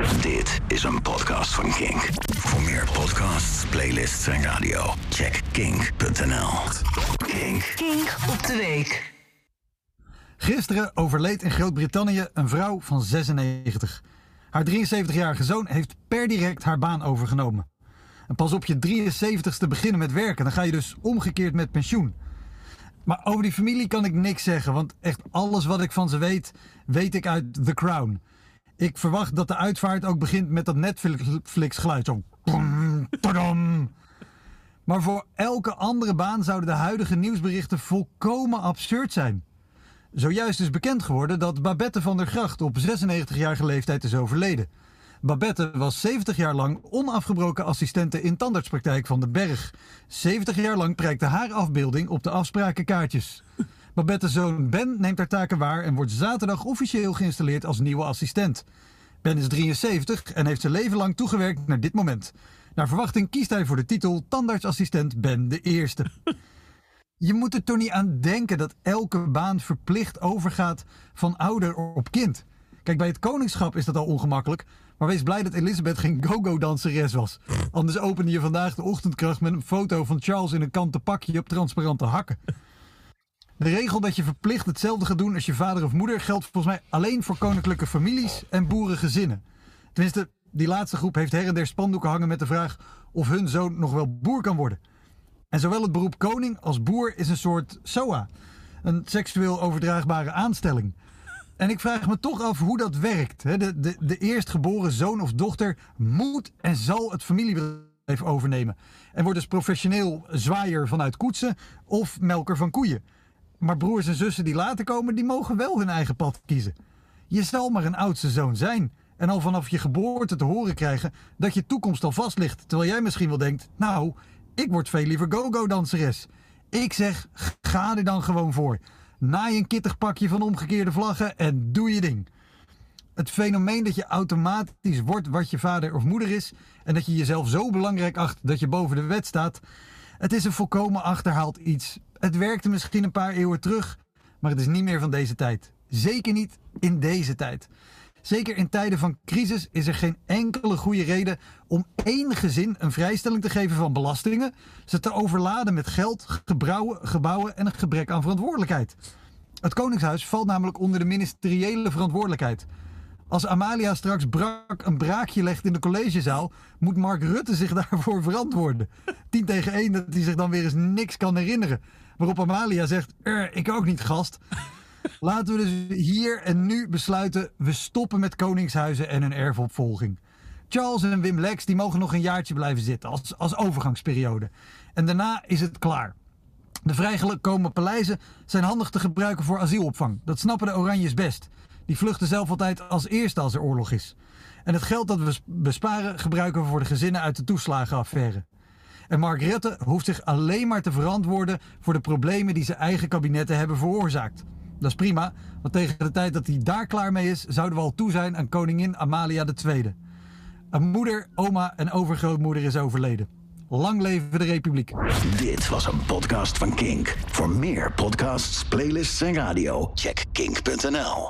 Dit is een podcast van Kink. Voor meer podcasts, playlists en radio, check kink.nl. Kink. Kink op de week. Gisteren overleed in Groot-Brittannië een vrouw van 96. Haar 73-jarige zoon heeft per direct haar baan overgenomen. En pas op je 73ste beginnen met werken, dan ga je dus omgekeerd met pensioen. Maar over die familie kan ik niks zeggen, want echt alles wat ik van ze weet, weet ik uit The Crown. Ik verwacht dat de uitvaart ook begint met dat Netflix-geluid. Zo. pom, tadam. Maar voor elke andere baan zouden de huidige nieuwsberichten volkomen absurd zijn. Zojuist is bekend geworden dat Babette van der Gracht op 96-jarige leeftijd is overleden. Babette was 70 jaar lang onafgebroken assistente in tandartspraktijk van de Berg. 70 jaar lang prijkte haar afbeelding op de afsprakenkaartjes. Babette's zoon Ben neemt haar taken waar en wordt zaterdag officieel geïnstalleerd als nieuwe assistent. Ben is 73 en heeft zijn leven lang toegewerkt naar dit moment. Naar verwachting kiest hij voor de titel tandartsassistent Ben de Eerste. Je moet er toch niet aan denken dat elke baan verplicht overgaat van ouder op kind. Kijk, bij het koningschap is dat al ongemakkelijk. Maar wees blij dat Elisabeth geen go-go-danseres was. Anders opende je vandaag de ochtendkracht met een foto van Charles in een kanten pakje op transparante hakken. De regel dat je verplicht hetzelfde gaat doen als je vader of moeder geldt volgens mij alleen voor koninklijke families en boerengezinnen. Tenminste, die laatste groep heeft her en der spandoeken hangen met de vraag of hun zoon nog wel boer kan worden. En zowel het beroep koning als boer is een soort SOA, een seksueel overdraagbare aanstelling. En ik vraag me toch af hoe dat werkt. De, de, de eerstgeboren zoon of dochter moet en zal het familiebedrijf overnemen. En wordt dus professioneel zwaaier vanuit koetsen of melker van koeien. Maar broers en zussen die later komen, die mogen wel hun eigen pad kiezen. Je zal maar een oudste zoon zijn. En al vanaf je geboorte te horen krijgen dat je toekomst al vast ligt. Terwijl jij misschien wel denkt, nou, ik word veel liever go-go-danseres. Ik zeg, ga er dan gewoon voor. Naai een kittig pakje van omgekeerde vlaggen en doe je ding. Het fenomeen dat je automatisch wordt wat je vader of moeder is en dat je jezelf zo belangrijk acht dat je boven de wet staat, het is een volkomen achterhaald iets. Het werkte misschien een paar eeuwen terug, maar het is niet meer van deze tijd. Zeker niet in deze tijd. Zeker in tijden van crisis is er geen enkele goede reden om één gezin een vrijstelling te geven van belastingen, ze te overladen met geld, gebrouwen, gebouwen en een gebrek aan verantwoordelijkheid. Het Koningshuis valt namelijk onder de ministeriële verantwoordelijkheid. Als Amalia straks brak een braakje legt in de collegezaal, moet Mark Rutte zich daarvoor verantwoorden. 10 tegen 1 dat hij zich dan weer eens niks kan herinneren. Waarop Amalia zegt: "Er, ik ook niet, gast. Laten we dus hier en nu besluiten: we stoppen met koningshuizen en hun erfopvolging. Charles en Wim Lex die mogen nog een jaartje blijven zitten als, als overgangsperiode. En daarna is het klaar. De vrijgekomen paleizen zijn handig te gebruiken voor asielopvang. Dat snappen de Oranjes best. Die vluchten zelf altijd als eerste als er oorlog is. En het geld dat we besparen gebruiken we voor de gezinnen uit de toeslagenaffaire. En Mark Rutte hoeft zich alleen maar te verantwoorden voor de problemen die zijn eigen kabinetten hebben veroorzaakt. Dat is prima, want tegen de tijd dat hij daar klaar mee is, zouden we al toe zijn aan koningin Amalia II. Een moeder, oma en overgrootmoeder is overleden. Lang leven de Republiek. Dit was een podcast van Kink. Voor meer podcasts, playlists en radio, check kink.nl.